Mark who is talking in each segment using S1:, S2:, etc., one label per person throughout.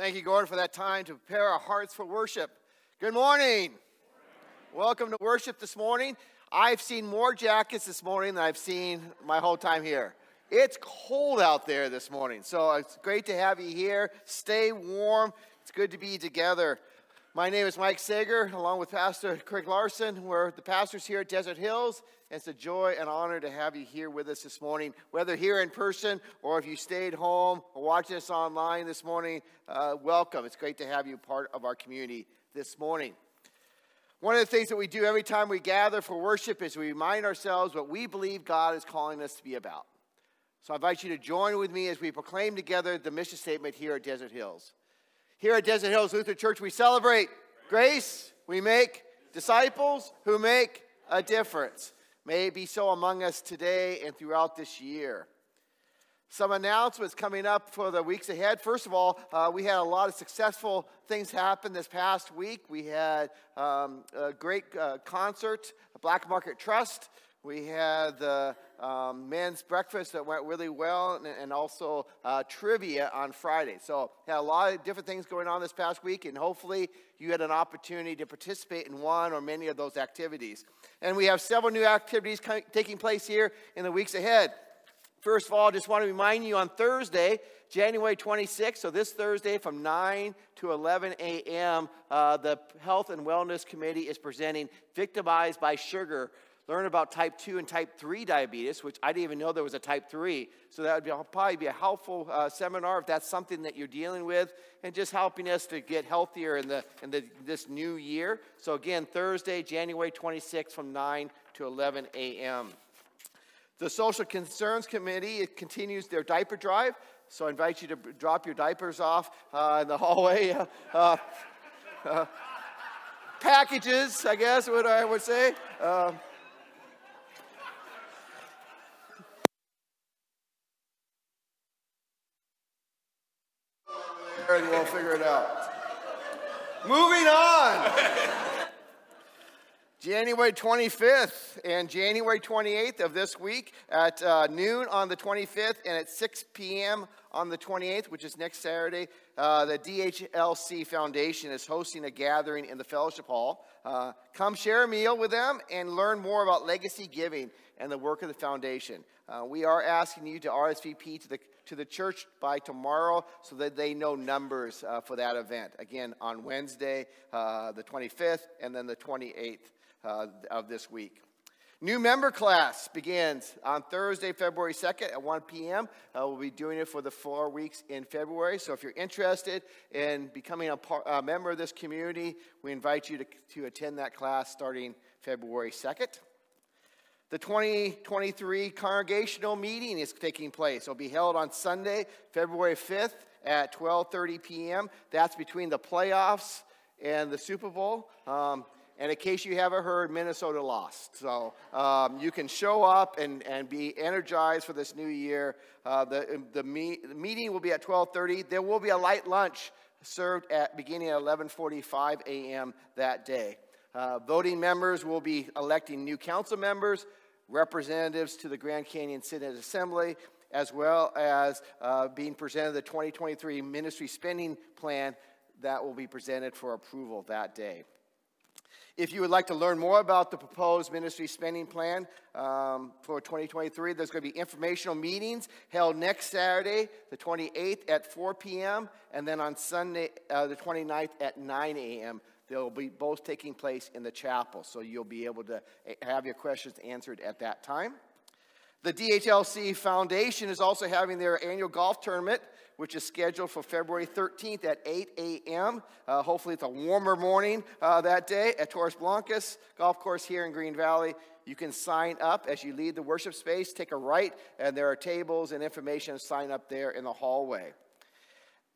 S1: Thank you, Gordon, for that time to prepare our hearts for worship. Good morning. Welcome to worship this morning. I've seen more jackets this morning than I've seen my whole time here. It's cold out there this morning, so it's great to have you here. Stay warm. It's good to be together. My name is Mike Sager, along with Pastor Craig Larson. We're the pastors here at Desert Hills. And it's a joy and honor to have you here with us this morning, whether here in person or if you stayed home or watching us online this morning. Uh, welcome. It's great to have you part of our community this morning. One of the things that we do every time we gather for worship is we remind ourselves what we believe God is calling us to be about. So I invite you to join with me as we proclaim together the mission statement here at Desert Hills. Here at Desert Hills Lutheran Church, we celebrate grace. We make disciples who make a difference. May it be so among us today and throughout this year. Some announcements coming up for the weeks ahead. First of all, uh, we had a lot of successful things happen this past week. We had um, a great uh, concert, Black Market Trust. We had the um, men's breakfast that went really well, and, and also uh, trivia on Friday. So, had a lot of different things going on this past week, and hopefully, you had an opportunity to participate in one or many of those activities. And we have several new activities taking place here in the weeks ahead. First of all, I just want to remind you on Thursday, January 26th, so this Thursday from 9 to 11 a.m., uh, the Health and Wellness Committee is presenting Victimized by Sugar learn about type 2 and type 3 diabetes, which I didn't even know there was a type 3. So that would be, probably be a helpful uh, seminar if that's something that you're dealing with, and just helping us to get healthier in, the, in the, this new year. So again, Thursday, January 26th from 9 to 11 a.m. The Social Concerns Committee continues their diaper drive. So I invite you to drop your diapers off uh, in the hallway. Uh, uh, packages, I guess, what I would say. Um, figure it out. Moving on. January 25th and January 28th of this week at uh, noon on the 25th and at 6 p.m. on the 28th, which is next Saturday, uh, the DHLC Foundation is hosting a gathering in the fellowship hall. Uh, come share a meal with them and learn more about legacy giving and the work of the foundation. Uh, we are asking you to RSVP to the to the church by tomorrow so that they know numbers uh, for that event. Again, on Wednesday, uh, the 25th, and then the 28th uh, of this week. New member class begins on Thursday, February 2nd at 1 p.m. Uh, we'll be doing it for the four weeks in February. So if you're interested in becoming a, a member of this community, we invite you to, to attend that class starting February 2nd. The 2023 congregational meeting is taking place. It'll be held on Sunday, February 5th at 12:30 p.m. That's between the playoffs and the Super Bowl. Um, and in case you haven't heard, Minnesota lost. So um, you can show up and, and be energized for this new year. Uh, the, the, the meeting will be at 12:30. There will be a light lunch served at beginning at 11:45 a.m. that day. Uh, voting members will be electing new council members representatives to the Grand Canyon Synod Assembly, as well as uh, being presented the 2023 ministry spending plan that will be presented for approval that day. If you would like to learn more about the proposed ministry spending plan um, for 2023, there's going to be informational meetings held next Saturday, the 28th at 4 p.m., and then on Sunday, uh, the 29th at 9 a.m. They'll be both taking place in the chapel, so you'll be able to eh, have your questions answered at that time. The DHLC Foundation is also having their annual golf tournament, which is scheduled for February 13th at 8 a.m. Uh, hopefully, it's a warmer morning uh, that day at Torres Blancas Golf Course here in Green Valley. You can sign up as you leave the worship space, take a right, and there are tables and information sign up there in the hallway.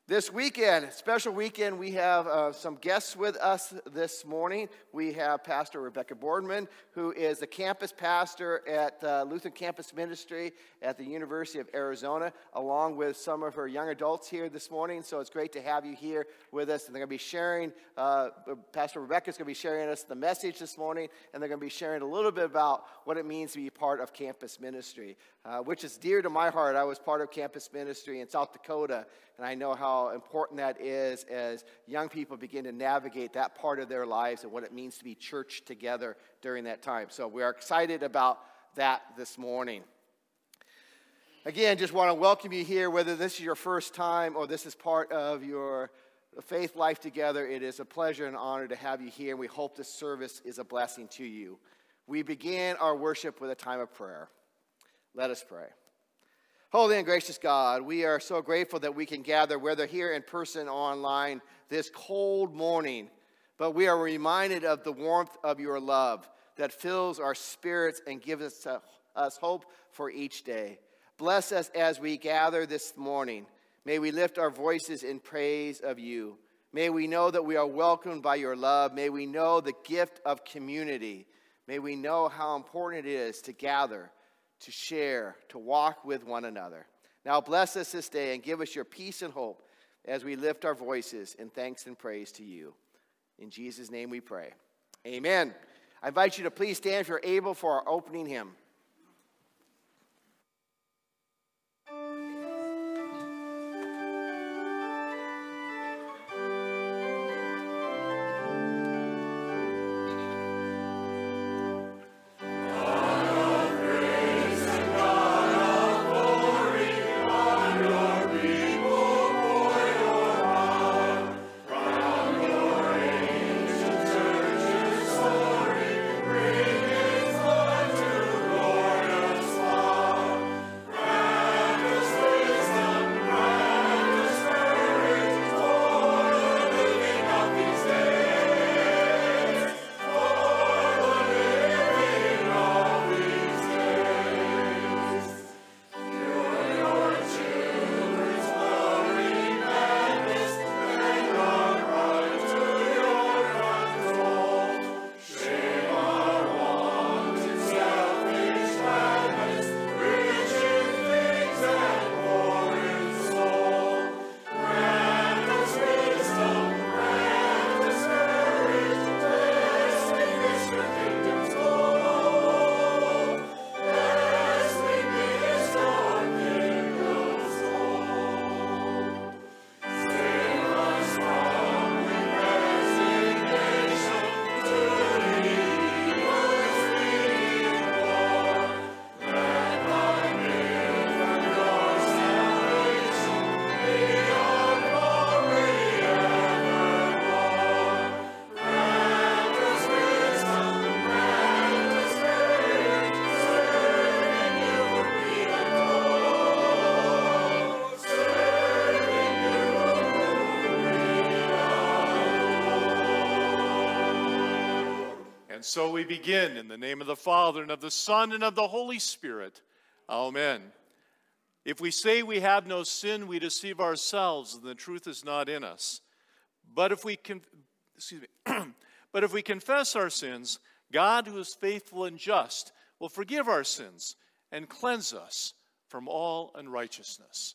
S1: This weekend, special weekend, we have uh, some guests with us this morning. We have Pastor Rebecca Boardman, who is the campus pastor at uh, Lutheran Campus Ministry at the University of Arizona, along with some of her young adults here this morning. So it's great to have you here with us. And they're going to be sharing, uh, Pastor Rebecca is going to be sharing us the message this morning, and they're going to be sharing a little bit about what it means to be part of campus ministry, uh, which is dear to my heart. I was part of campus ministry in South Dakota, and I know how important that is as young people begin to navigate that part of their lives and what it means to be church together during that time. So we are excited about that this morning. Again, just want to welcome you here, whether this is your first time or this is part of your faith life together. It is a pleasure and honor to have you here, and we hope this service is a blessing to you. We begin our worship with a time of prayer. Let us pray. Holy and gracious God, we are so grateful that we can gather, whether here in person or online, this cold morning. But we are reminded of the warmth of your love that fills our spirits and gives us, us hope for each day. Bless us as we gather this morning. May we lift our voices in praise of you. May we know that we are welcomed by your love. May we know the gift of community. May we know how important it is to gather to share, to walk with one another. Now, bless us this day and give us your peace and hope as we lift our voices in thanks and praise to you. In Jesus' name we pray. Amen. I invite you to please stand if you're able for our opening hymn.
S2: So we begin in the name of the Father, and of the Son, and of the Holy Spirit. Amen. If we say we have no sin, we deceive ourselves, and the truth is not in us. But if we can, excuse me, but if we confess our sins, God, who is faithful and just, will forgive our sins and cleanse us from all unrighteousness.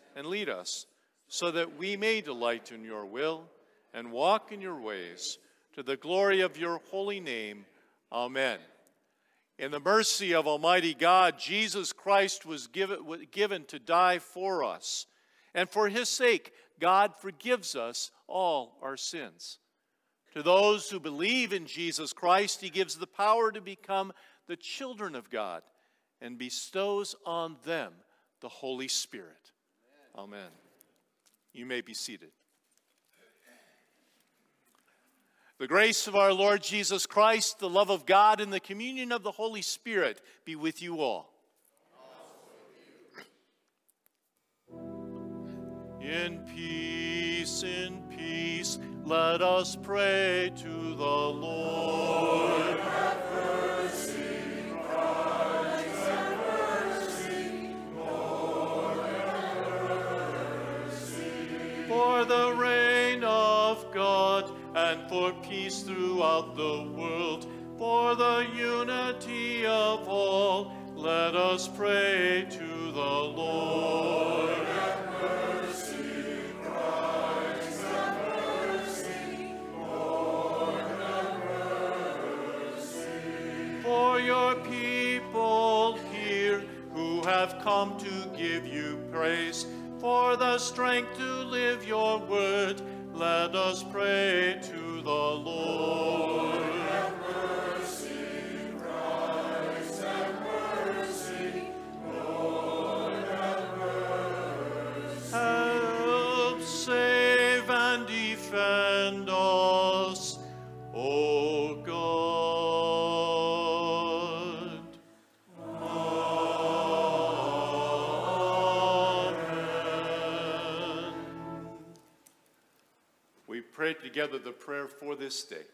S2: and lead us, so that we may delight in your will and walk in your ways, to the glory of your holy name. Amen. In the mercy of Almighty God, Jesus Christ was given, given to die for us. And for his sake, God forgives us all our sins. To those who believe in Jesus Christ, he gives the power to become the children of God and bestows on them the Holy Spirit. Amen. You may be seated. The grace of our Lord Jesus Christ, the love of God, and the communion of the Holy Spirit be with you all. In peace, in peace, let us pray to the Lord. For the reign of God and for peace throughout the world, for the unity of all, let us pray to the Lord. For your people here who have come to give you praise, for the strength to live your word, let us pray to the Lord. Prayer for this day.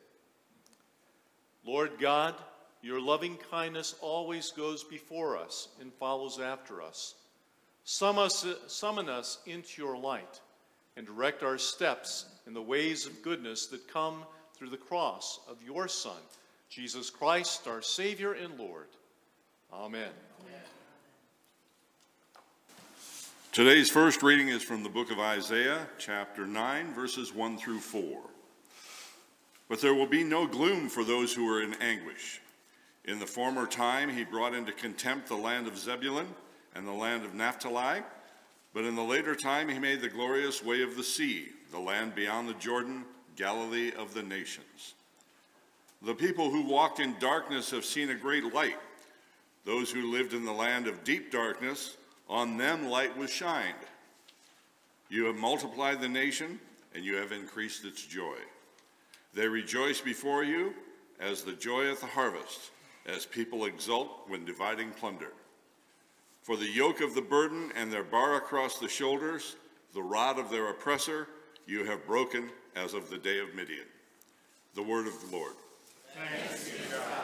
S2: Lord God, your loving kindness always goes before us and follows after us. Summon us, into your light and direct our steps in the ways of goodness that come through the cross of your Son, Jesus Christ, our Savior and Lord. Amen.
S3: Today's first reading is from the book of Isaiah, chapter 9, verses 1 through 4. But there will be no gloom for those who are in anguish. In the former time, he brought into contempt the land of Zebulun and the land of Naphtali. But in the later time, he made the glorious way of the sea, the land beyond the Jordan, Galilee of the nations. The people who walked in darkness have seen a great light. Those who lived in the land of deep darkness, on them light was shined. You have multiplied the nation, and you have increased its joy. They rejoice before you as the joy at the harvest, as people exult when dividing plunder. For the yoke of the burden and their bar across the shoulders, the rod of their oppressor, you have broken as of the day of Midian. The word of the Lord.
S4: Thank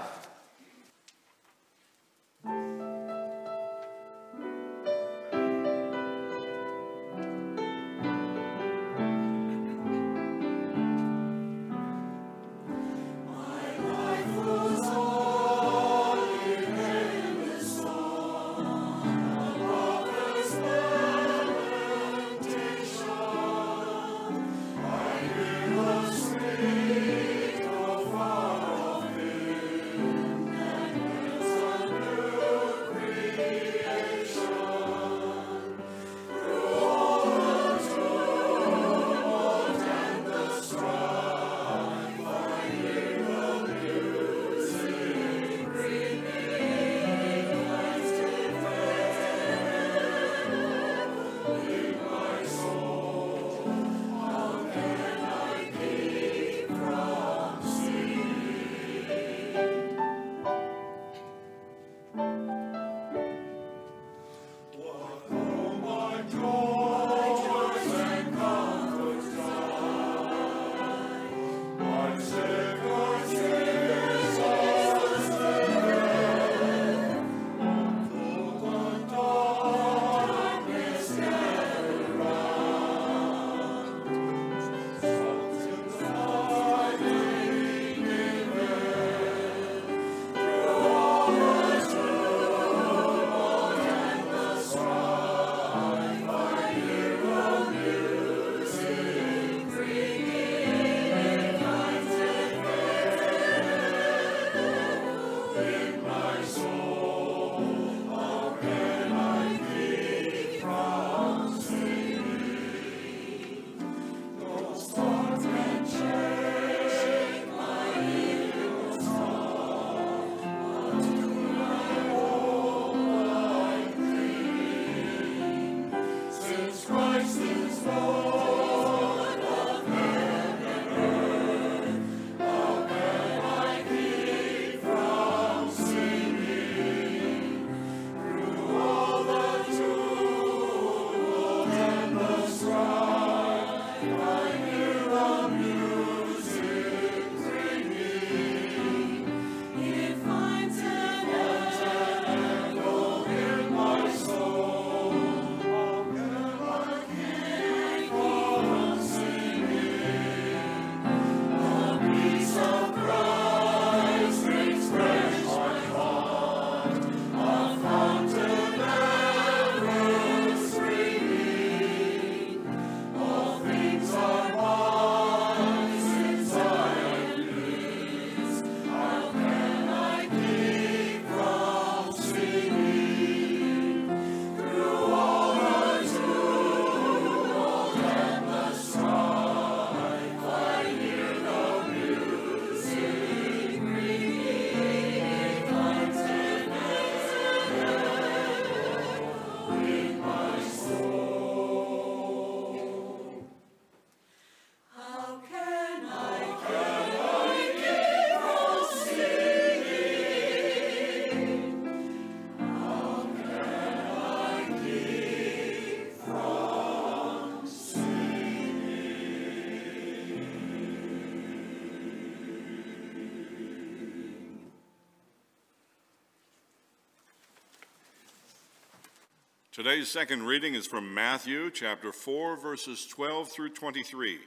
S3: Today's second reading is from Matthew chapter 4, verses 12 through 23.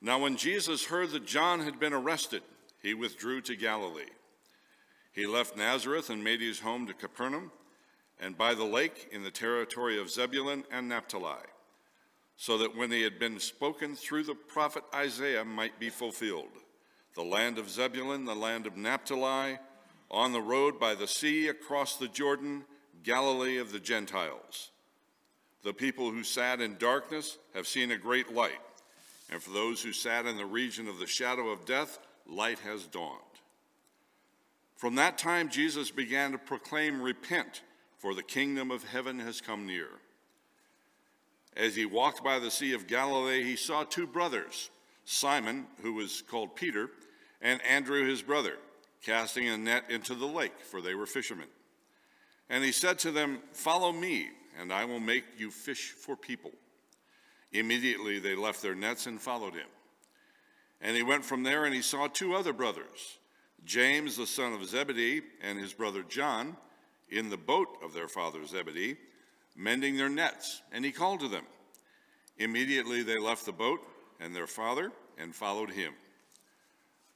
S3: Now, when Jesus heard that John had been arrested, he withdrew to Galilee. He left Nazareth and made his home to Capernaum, and by the lake in the territory of Zebulun and Naphtali, so that when he had been spoken through the prophet Isaiah might be fulfilled the land of Zebulun, the land of Naphtali, on the road by the sea across the Jordan Galilee of the Gentiles. The people who sat in darkness have seen a great light, and for those who sat in the region of the shadow of death, light has dawned. From that time, Jesus began to proclaim, Repent, for the kingdom of heaven has come near. As he walked by the Sea of Galilee, he saw two brothers, Simon, who was called Peter, and Andrew his brother, casting a net into the lake, for they were fishermen. And he said to them, Follow me, and I will make you fish for people. Immediately they left their nets and followed him. And he went from there and he saw two other brothers, James the son of Zebedee and his brother John, in the boat of their father Zebedee, mending their nets. And he called to them. Immediately they left the boat and their father and followed him.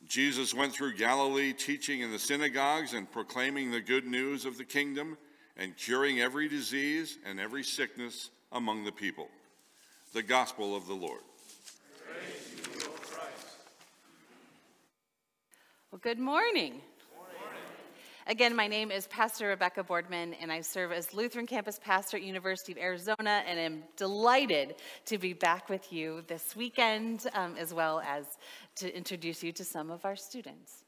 S3: Jesus went through Galilee, teaching in the synagogues and proclaiming the good news of the kingdom and curing every disease and every sickness among the people. The gospel of the Lord.
S4: well, good morning. Again, my name is Pastor Rebecca Boardman, and I serve as Lutheran Campus Pastor at University of Arizona, and am delighted to be back with you this weekend, um, as well as to introduce you to some of our students.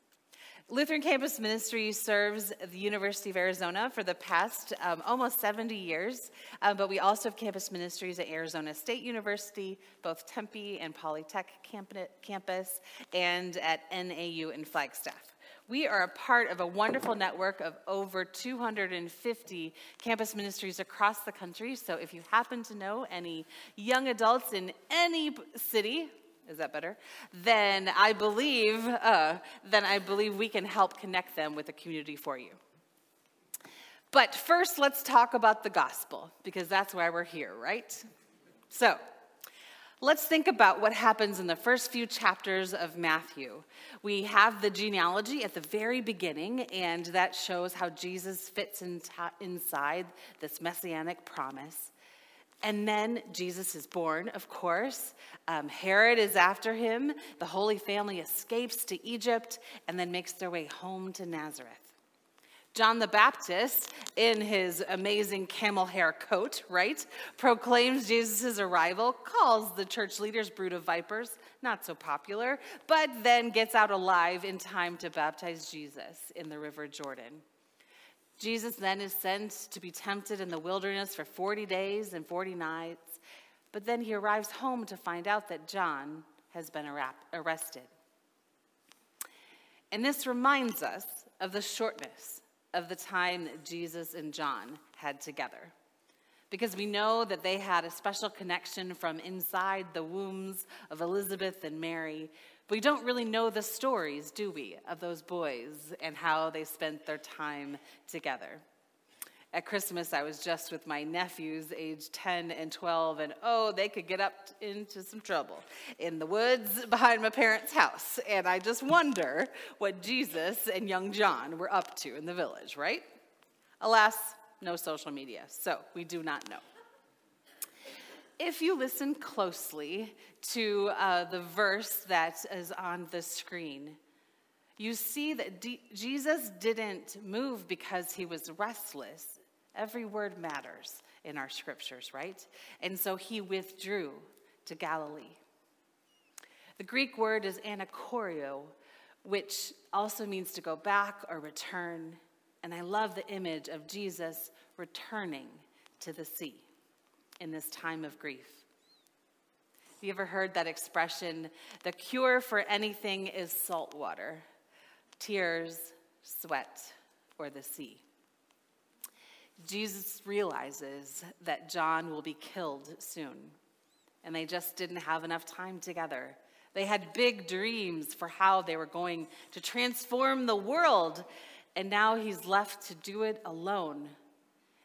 S4: Lutheran Campus Ministry serves the University of Arizona for the past um, almost 70 years, um, but we also have campus ministries at Arizona State University, both Tempe and Polytech campus, and at NAU in Flagstaff. We are a part of a wonderful network of over 250 campus ministries across the country. So if you happen to know any young adults in any city, is that better? Then I believe, uh, then I believe we can help connect them with a community for you. But first, let's talk about the gospel because that's why we're here, right? So, Let's think about what happens in the first few chapters of Matthew. We have the genealogy at the very beginning, and that shows how Jesus fits in inside this messianic promise. And then Jesus is born, of course. Um, Herod is after him. The Holy Family escapes to Egypt and then makes their way home to Nazareth. John the Baptist, in his amazing camel hair coat, right, proclaims Jesus' arrival, calls the church leaders brood of vipers, not so popular, but then gets out alive in time to baptize Jesus in the River Jordan. Jesus then is sent to be tempted in the wilderness for 40 days and 40 nights, but then he arrives home to find out that John has been arrested. And this reminds us of the shortness of the time that Jesus and John had together. Because we know that they had a special connection from inside the wombs of Elizabeth and Mary. But we don't really know the stories, do we, of those boys and how they spent their time together. At Christmas, I was just with my nephews, age 10 and 12, and oh, they could get up into some trouble in the woods behind my parents' house. And I just wonder what Jesus and young John were up to in the village, right? Alas, no social media, so we do not know. If you listen closely to uh, the verse that is on the screen, you see that D- Jesus didn't move because he was restless. Every word matters in our scriptures, right? And so he withdrew to Galilee. The Greek word is anachoreo, which also means to go back or return. And I love the image of Jesus returning to the sea in this time of grief. Have you ever heard that expression? The cure for anything is salt water, tears, sweat, or the sea. Jesus realizes that John will be killed soon, and they just didn't have enough time together. They had big dreams for how they were going to transform the world, and now he's left to do it alone.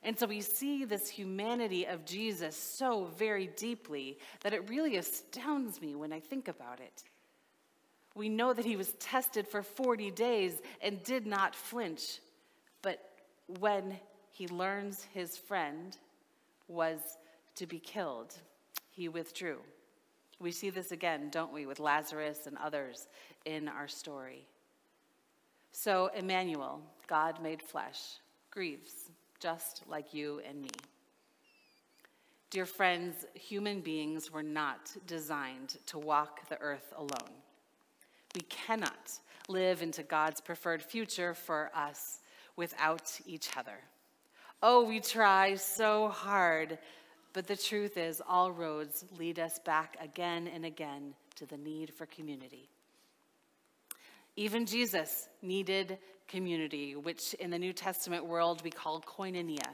S4: And so we see this humanity of Jesus so very deeply that it really astounds me when I think about it. We know that he was tested for 40 days and did not flinch. But when he learns his friend was to be killed, he withdrew. We see this again, don't we, with Lazarus and others in our story. So, Emmanuel, God made flesh, grieves just like you and me. Dear friends, human beings were not designed to walk the earth alone. We cannot live into God's preferred future for us without each other. Oh, we try so hard, but the truth is, all roads lead us back again and again to the need for community. Even Jesus needed community, which in the New Testament world we call koinonia.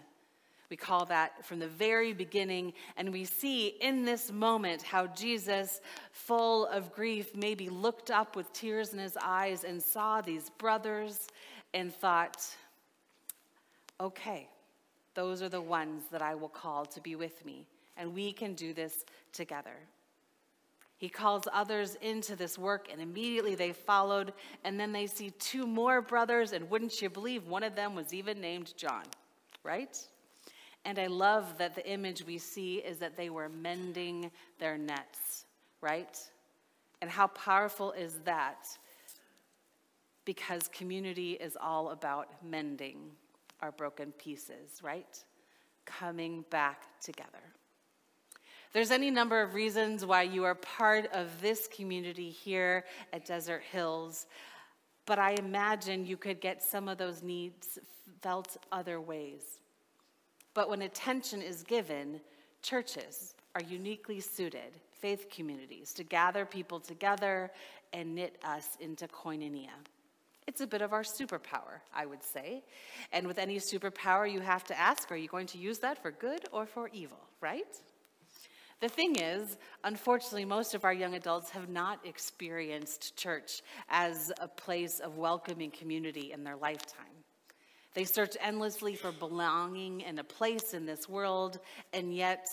S4: We call that from the very beginning, and we see in this moment how Jesus, full of grief, maybe looked up with tears in his eyes and saw these brothers and thought, okay, those are the ones that I will call to be with me, and we can do this together. He calls others into this work, and immediately they followed. And then they see two more brothers, and wouldn't you believe one of them was even named John, right? And I love that the image we see is that they were mending their nets, right? And how powerful is that? Because community is all about mending our broken pieces, right? Coming back together. There's any number of reasons why you are part of this community here at Desert Hills, but I imagine you could get some of those needs felt other ways. But when attention is given, churches are uniquely suited, faith communities, to gather people together and knit us into koinonia. It's a bit of our superpower, I would say. And with any superpower, you have to ask are you going to use that for good or for evil, right? The thing is, unfortunately, most of our young adults have not experienced church as a place of welcoming community in their lifetime. They search endlessly for belonging and a place in this world, and yet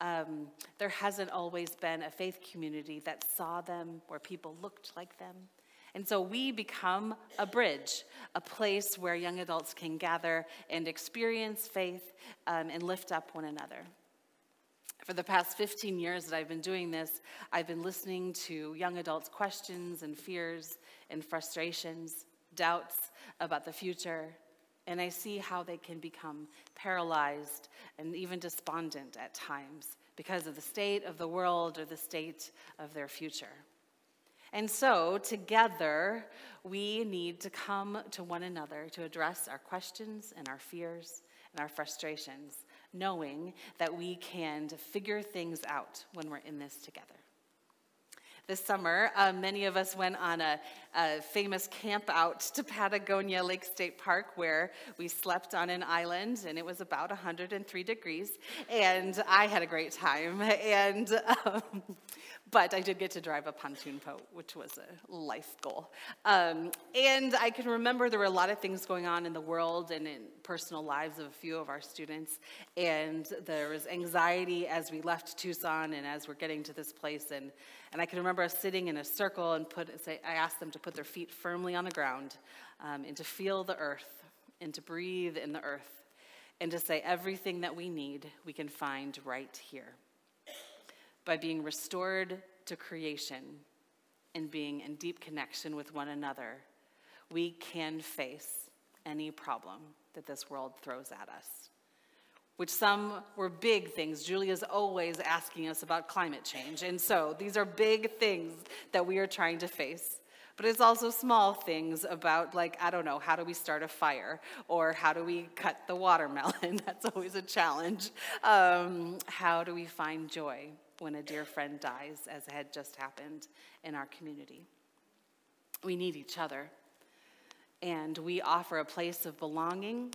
S4: um, there hasn't always been a faith community that saw them, where people looked like them. And so we become a bridge, a place where young adults can gather and experience faith um, and lift up one another. For the past 15 years that I've been doing this, I've been listening to young adults' questions and fears and frustrations, doubts about the future, and I see how they can become paralyzed and even despondent at times because of the state of the world or the state of their future. And so, together, we need to come to one another to address our questions and our fears and our frustrations knowing that we can figure things out when we're in this together. This summer, uh, many of us went on a, a, famous camp out to Patagonia Lake State Park where we slept on an island and it was about 103 degrees. And I had a great time. And um, but I did get to drive a pontoon boat, which was a life goal. Um, and I can remember there were a lot of things going on in the world and in personal lives of a few of our students. And there was anxiety as we left Tucson and as we're getting to this place. And, and I can remember us sitting in a circle and put, say, I asked them to put their feet firmly on the ground um, and to feel the earth and to breathe in the earth and to say everything that we need we can find right here by being restored to creation and being in deep connection with one another, we can face any problem that this world throws at us. Which some were big things. Julia's always asking us about climate change. And so these are big things that we are trying to face. But it's also small things about, like, I don't know, how do we start a fire? Or how do we cut the watermelon? That's always a challenge. Um, how do we find joy? When a dear friend dies, as had just happened in our community. We need each other, and we offer a place of belonging.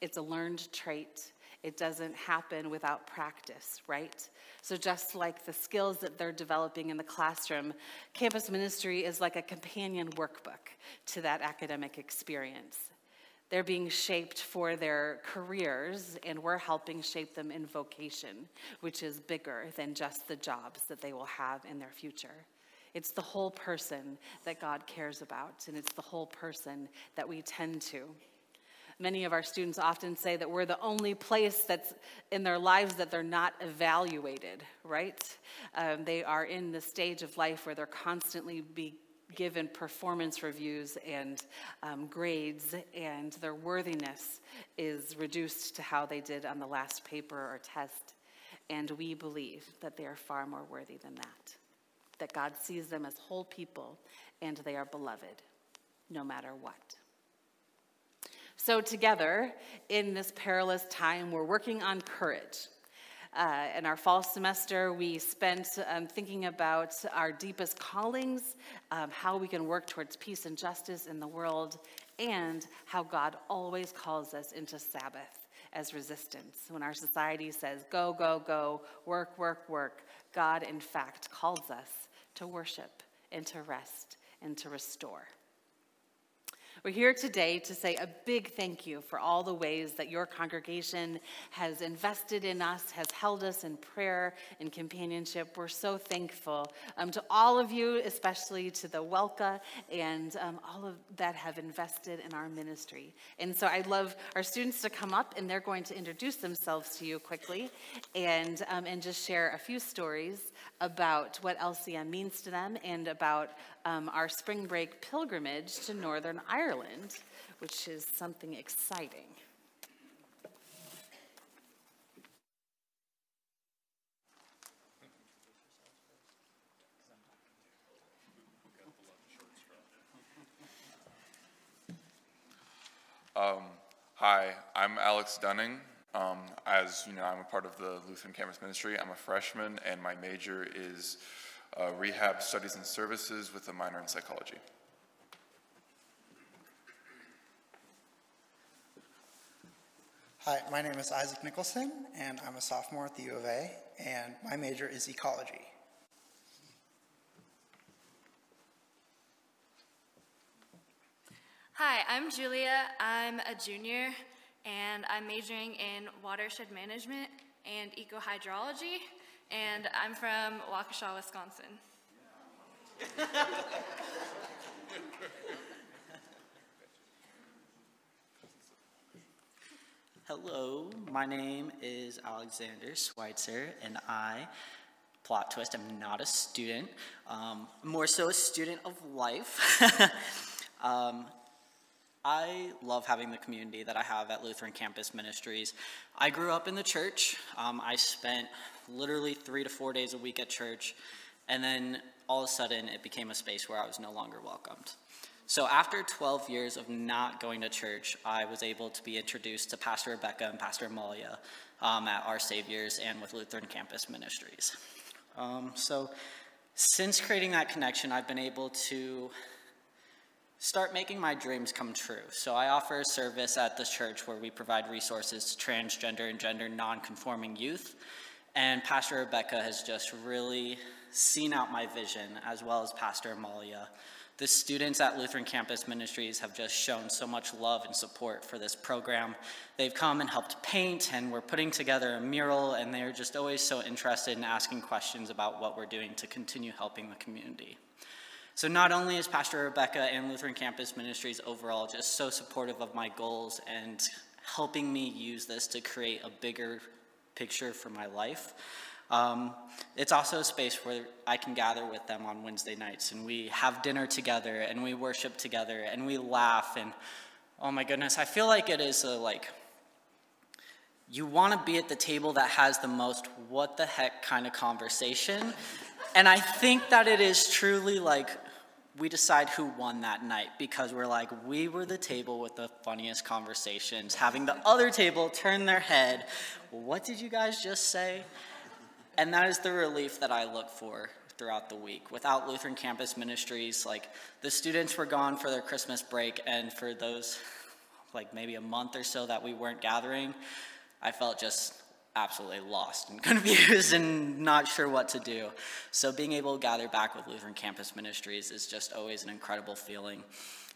S4: It's a learned trait. It doesn't happen without practice, right? So, just like the skills that they're developing in the classroom, campus ministry is like a companion workbook to that academic experience. They're being shaped for their careers, and we're helping shape them in vocation, which is bigger than just the jobs that they will have in their future. It's the whole person that God cares about, and it's the whole person that we tend to. Many of our students often say that we're the only place that's in their lives that they're not evaluated, right? Um, they are in the stage of life where they're constantly be given performance reviews and um, grades, and their worthiness is reduced to how they did on the last paper or test. And we believe that they are far more worthy than that, that God sees them as whole people and they are beloved no matter what. So, together in this perilous time, we're working on courage. Uh, in our fall semester, we spent um, thinking about our deepest callings, um, how we can work towards peace and justice in the world, and how God always calls us into Sabbath as resistance. When our society says, go, go, go, work, work, work, God, in fact, calls us to worship and to rest and to restore. We're here today to say a big thank you for all the ways that your congregation has invested in us, has held us in prayer and companionship. We're so thankful um, to all of you, especially to the ELCA and um, all of that have invested in our ministry. And so I'd love our students to come up and they're going to introduce themselves to you quickly and, um, and just share a few stories about what LCM means to them and about um, our spring break pilgrimage to Northern Ireland, which is something exciting.
S5: Um, hi, I'm Alex Dunning. Um, as you know, I'm a part of the Lutheran Campus Ministry. I'm a freshman, and my major is uh, rehab studies and services with a minor in psychology.
S6: Hi, my name is Isaac Nicholson, and I'm a sophomore at the U of A, and my major is ecology.
S7: Hi, I'm Julia. I'm a junior, and I'm majoring in watershed management and ecohydrology, and I'm from Waukesha, Wisconsin.
S8: Hello, my name is Alexander Schweitzer, and I, plot twist, I'm not a student, um, more so a student of life. um, I love having the community that I have at Lutheran Campus Ministries. I grew up in the church. Um, I spent literally three to four days a week at church, and then all of a sudden it became a space where I was no longer welcomed. So after 12 years of not going to church, I was able to be introduced to Pastor Rebecca and Pastor Amalia um, at Our Saviors and with Lutheran Campus Ministries. Um, so since creating that connection, I've been able to start making my dreams come true. So I offer a service at the church where we provide resources to transgender and gender nonconforming youth. And Pastor Rebecca has just really seen out my vision, as well as Pastor Amalia. The students at Lutheran Campus Ministries have just shown so much love and support for this program. They've come and helped paint, and we're putting together a mural, and they're just always so interested in asking questions about what we're doing to continue helping the community. So not only is Pastor Rebecca and Lutheran Campus Ministries overall just so supportive of my goals and helping me use this to create a bigger picture for my life, um, it's also a space where I can gather with them on Wednesday nights and we have dinner together and we worship together and we laugh and oh my goodness, I feel like it is a like you want to be at the table that has the most what the heck kind of conversation. And I think that it is truly like we decide who won that night because we're like, we were the table with the funniest conversations, having the other table turn their head. What did you guys just say? And that is the relief that I look for throughout the week. Without Lutheran Campus Ministries, like the students were gone for their Christmas break, and for those, like maybe a month or so that we weren't gathering, I felt just absolutely lost and confused and not sure what to do. So being able to gather back with Lutheran Campus Ministries is just always an incredible feeling.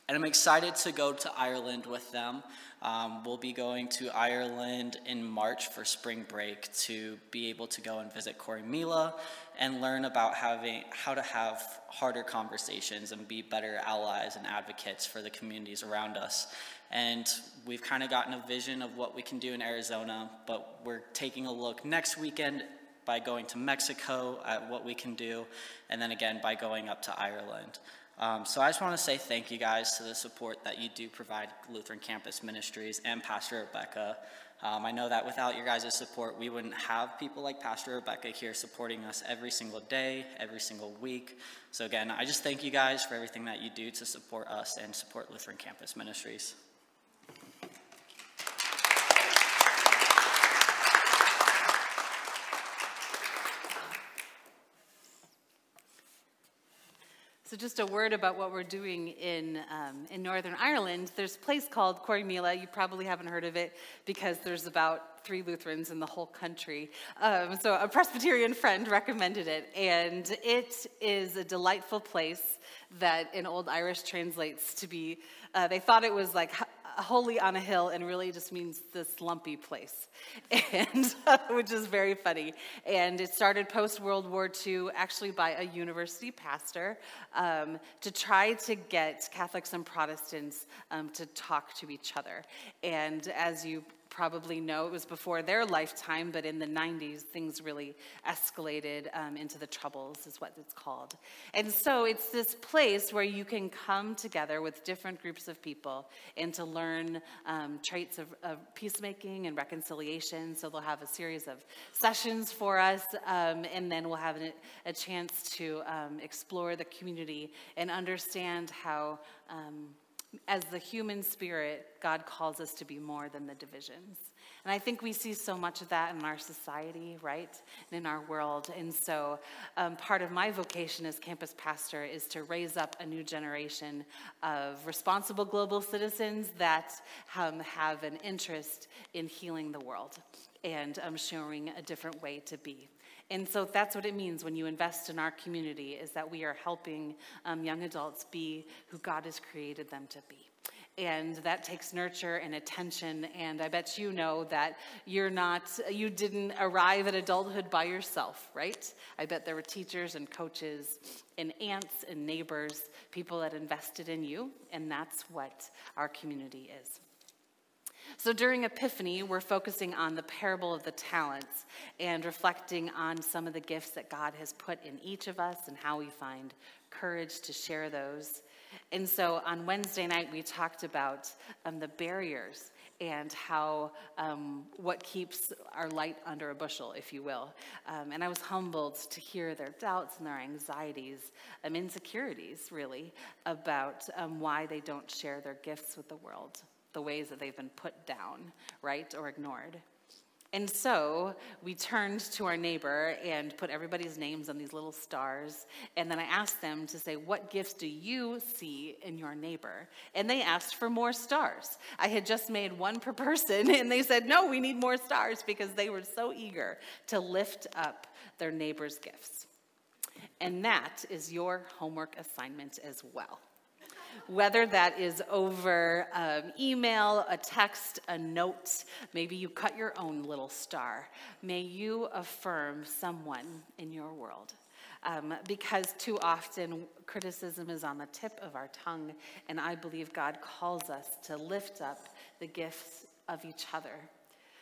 S8: And I'm excited to go to Ireland with them. Um, we'll be going to Ireland in March for spring break to be able to go and visit Corrymeela and learn about having how to have harder conversations and be better allies and advocates for the communities around us. And we've kind of gotten a vision of what we can do in Arizona, but we're taking a look next weekend by going to Mexico at what we can do, and then again by going up to Ireland. Um, so I just want to say thank you guys to the support that you do provide Lutheran Campus Ministries and Pastor Rebecca. Um, I know that without your guys' support, we wouldn't have people like Pastor Rebecca here supporting us every single day, every single week. So again, I just thank you guys for everything that you do to support us and support Lutheran Campus Ministries.
S4: So just a word about what we're doing in, um, in Northern Ireland. There's a place called Corrymeela. You probably haven't heard of it because there's about three Lutherans in the whole country. Um, so a Presbyterian friend recommended it, and it is a delightful place that in Old Irish translates to be, uh, they thought it was like holy on a hill and really just means this lumpy place, and which is very funny. And it started post World War II, actually by a university pastor, um, to try to get Catholics and Protestants um, to talk to each other. And as you probably know it was before their lifetime, but in the 90s, things really escalated um, into the Troubles, is what it's called. And so it's this place where you can come together with different groups of people and to learn um, traits of, of, peacemaking and reconciliation. So they'll have a series of sessions for us, um, and then we'll have a, a chance to um, explore the community and understand how um, as the human spirit, God calls us to be more than the divisions. And I think we see so much of that in our society, right? And in our world. And so um, part of my vocation as campus pastor is to raise up a new generation of responsible global citizens that um, have an interest in healing the world and um, showing a different way to be. And so that's what it means when you invest in our community is that we are helping um, young adults be who God has created them to be. And that takes nurture and attention. And I bet you know that you're not, you didn't arrive at adulthood by yourself, right? I bet there were teachers and coaches and aunts and neighbors, people that invested in you. And that's what our community is. So during Epiphany, we're focusing on the parable of the talents and reflecting on some of the gifts that God has put in each of us and how we find courage to share those. And so on Wednesday night, we talked about um, the barriers and how um, what keeps our light under a bushel, if you will. Um, and I was humbled to hear their doubts and their anxieties, um, insecurities, really, about um, why they don't share their gifts with the world the ways that they've been put down, right, or ignored. And so we turned to our neighbor and put everybody's names on these little stars. And then I asked them to say, What gifts do you see in your neighbor? And they asked for more stars. I had just made one per person, and they said, No, we need more stars because they were so eager to lift up their neighbor's gifts. And that is your homework assignment as well whether that is over um, email, a text, a note, maybe you cut your own little star. May you affirm someone in your world. Um, because too often criticism is on the tip of our tongue, and I believe God calls us to lift up the gifts of each other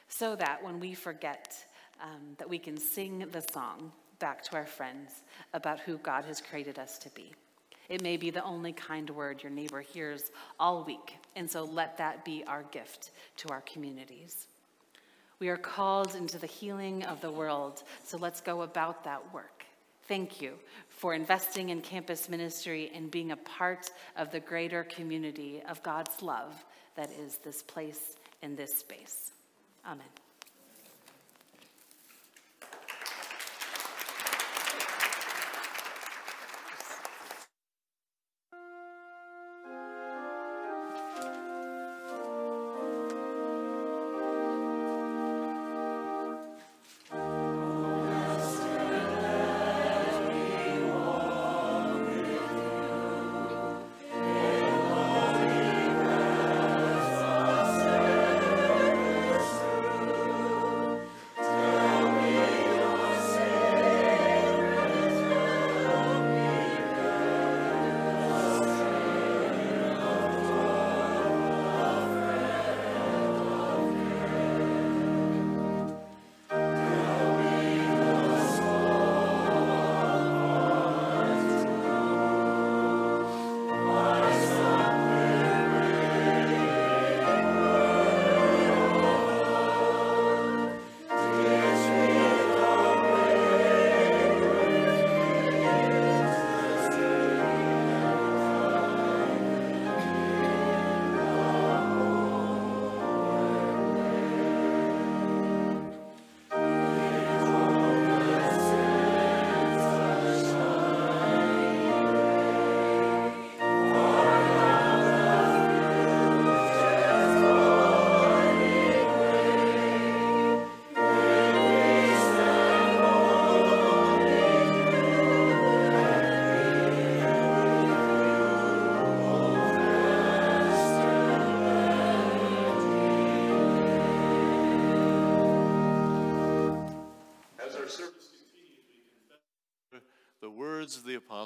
S4: so that when we forget, um, that we can sing the song back to our friends about who God has created us to be. It may be the only kind word your neighbor hears all week, and so let that be our gift to our communities. We are called into the healing of the world, so let's go about that work. Thank you for investing in campus ministry and being a part of the greater community of God's love that is this place and this space. Amen.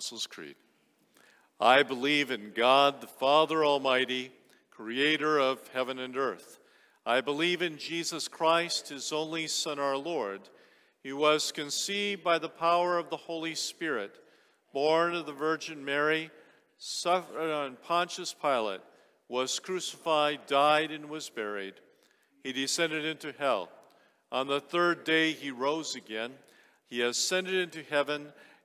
S2: Apostles' Creed. I believe in God, the Father Almighty, creator of heaven and earth. I believe in Jesus Christ, his only Son, our Lord. He was conceived by the power of the Holy Spirit, born of the Virgin Mary, suffered on Pontius Pilate, was crucified, died, and was buried. He descended into hell. On the third day he rose again. He ascended into heaven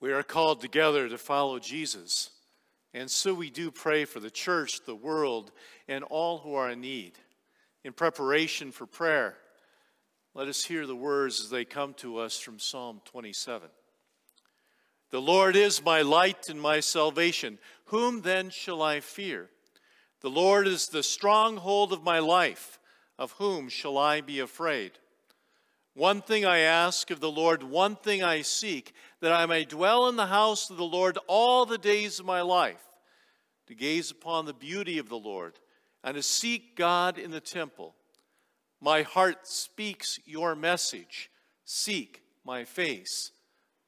S2: We are called together to follow Jesus. And so we do pray for the church, the world, and all who are in need. In preparation for prayer, let us hear the words as they come to us from Psalm 27. The Lord is my light and my salvation. Whom then shall I fear? The Lord is the stronghold of my life. Of whom shall I be afraid? One thing I ask of the Lord, one thing I seek, that I may dwell in the house of the Lord all the days of my life, to gaze upon the beauty of the Lord, and to seek God in the temple. My heart speaks your message. Seek my face.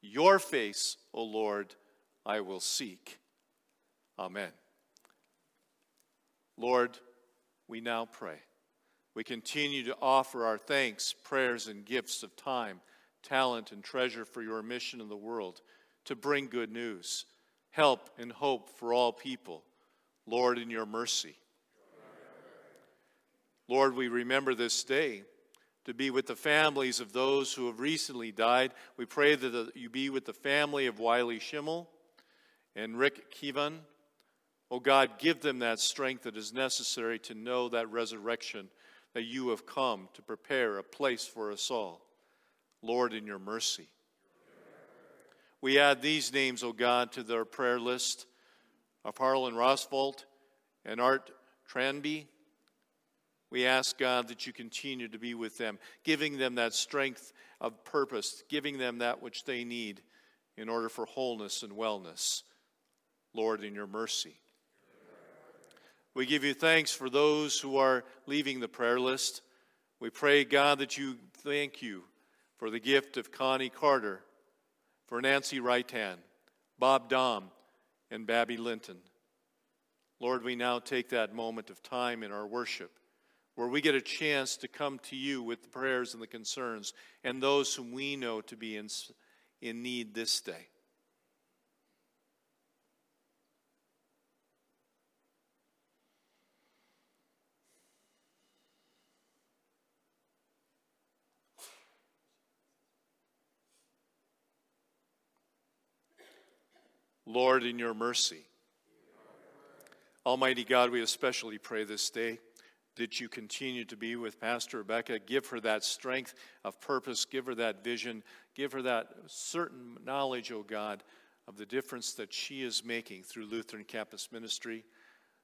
S2: Your face, O Lord, I will seek. Amen. Lord, we now pray. We continue to offer our thanks, prayers, and gifts of time, talent, and treasure for your mission in the world to bring good news, help, and hope for all people. Lord, in your mercy. Lord, we remember this day to be with the families of those who have recently died. We pray that you be with the family of Wiley Schimmel and Rick Kivan. Oh God, give them that strength that is necessary to know that resurrection that you have come to prepare a place for us all. Lord, in your mercy. We add these names, O oh God, to their prayer list of Harlan Rosvolt and Art Tranby. We ask, God, that you continue to be with them, giving them that strength of purpose, giving them that which they need in order for wholeness and wellness. Lord, in your mercy. We give you thanks for those who are leaving the prayer list. We pray, God, that you thank you for the gift of Connie Carter, for Nancy Rightan, Bob Dom, and Babby Linton. Lord, we now take that moment of time in our worship where we get a chance to come to you with the prayers and the concerns and those whom we know to be in, in need this day. Lord, in your mercy. Almighty God, we especially pray this day that you continue to be with Pastor Rebecca. Give her that strength of purpose, give her that vision, give her that certain knowledge, O oh God, of the difference that she is making through Lutheran Campus Ministry.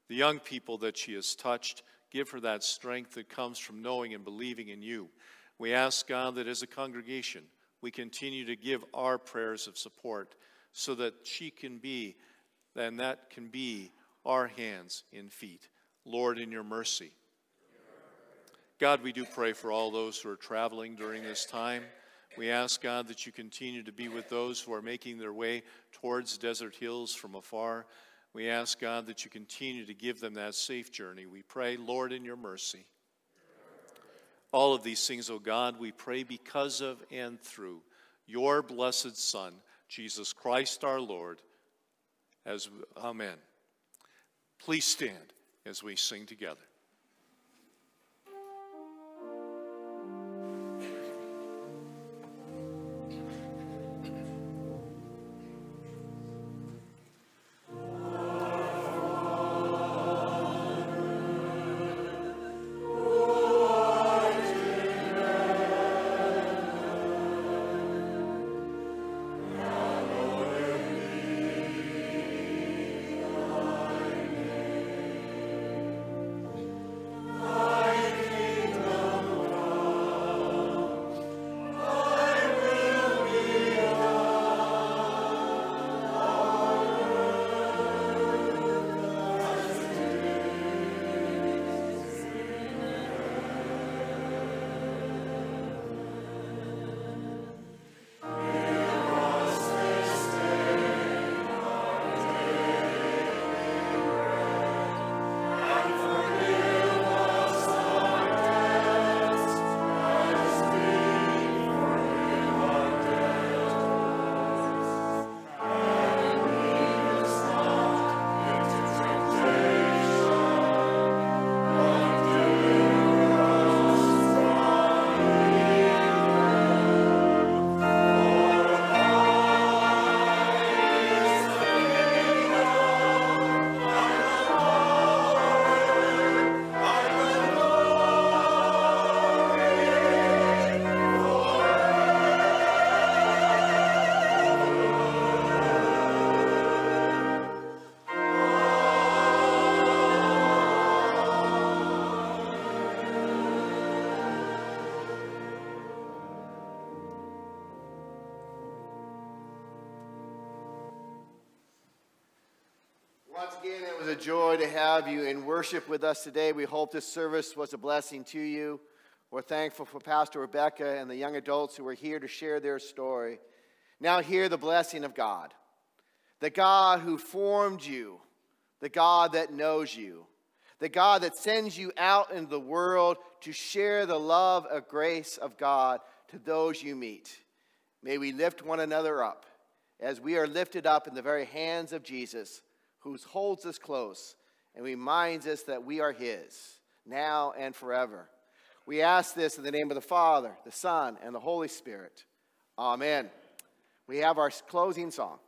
S2: The young people that she has touched, give her that strength that comes from knowing and believing in you. We ask God that as a congregation, we continue to give our prayers of support so that she can be, and that can be our hands and feet. Lord, in your mercy. God, we do pray for all those who are traveling during this time. We ask, God, that you continue to be with those who are making their way towards desert hills from afar. We ask, God, that you continue to give them that safe journey. We pray, Lord, in your mercy. All of these things, O oh God, we pray because of and through your blessed Son, Jesus Christ our Lord. As Amen. Please stand as we sing together.
S1: Joy to have you in worship with us today. We hope this service was a blessing to you. We're thankful for Pastor Rebecca and the young adults who are here to share their story. Now, hear the blessing of God the God who formed you, the God that knows you, the God that sends you out into the world to share the love and grace of God to those you meet. May we lift one another up as we are lifted up in the very hands of Jesus, who holds us close and reminds us that we are His now and forever. We ask this in the name of the Father, the Son, and the Holy Spirit. Amen. We have our closing song.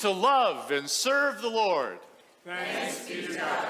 S2: To love and serve the Lord.
S9: Thanks be to God.